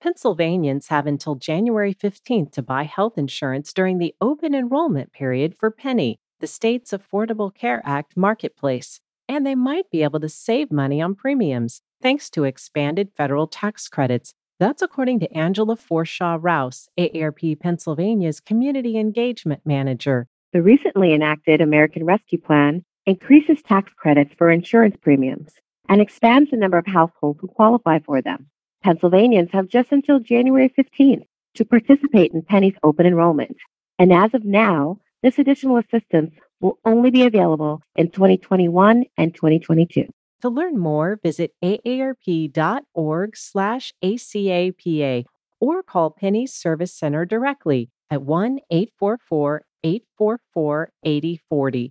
Pennsylvanians have until January 15th to buy health insurance during the open enrollment period for Pennie, the state's Affordable Care Act marketplace, and they might be able to save money on premiums thanks to expanded federal tax credits. That's according to Angela Foreshaw Rouse, AARP Pennsylvania's Community Engagement Manager. The recently enacted American Rescue Plan increases tax credits for insurance premiums and expands the number of households who qualify for them. Pennsylvanians have just until January 15th to participate in Pennie's open enrollment. And as of now, this additional assistance will only be available in 2021 and 2022. To learn more, visit aarp.org slash ACAPA or call Pennie's Service Center directly at 1 844 844 8040.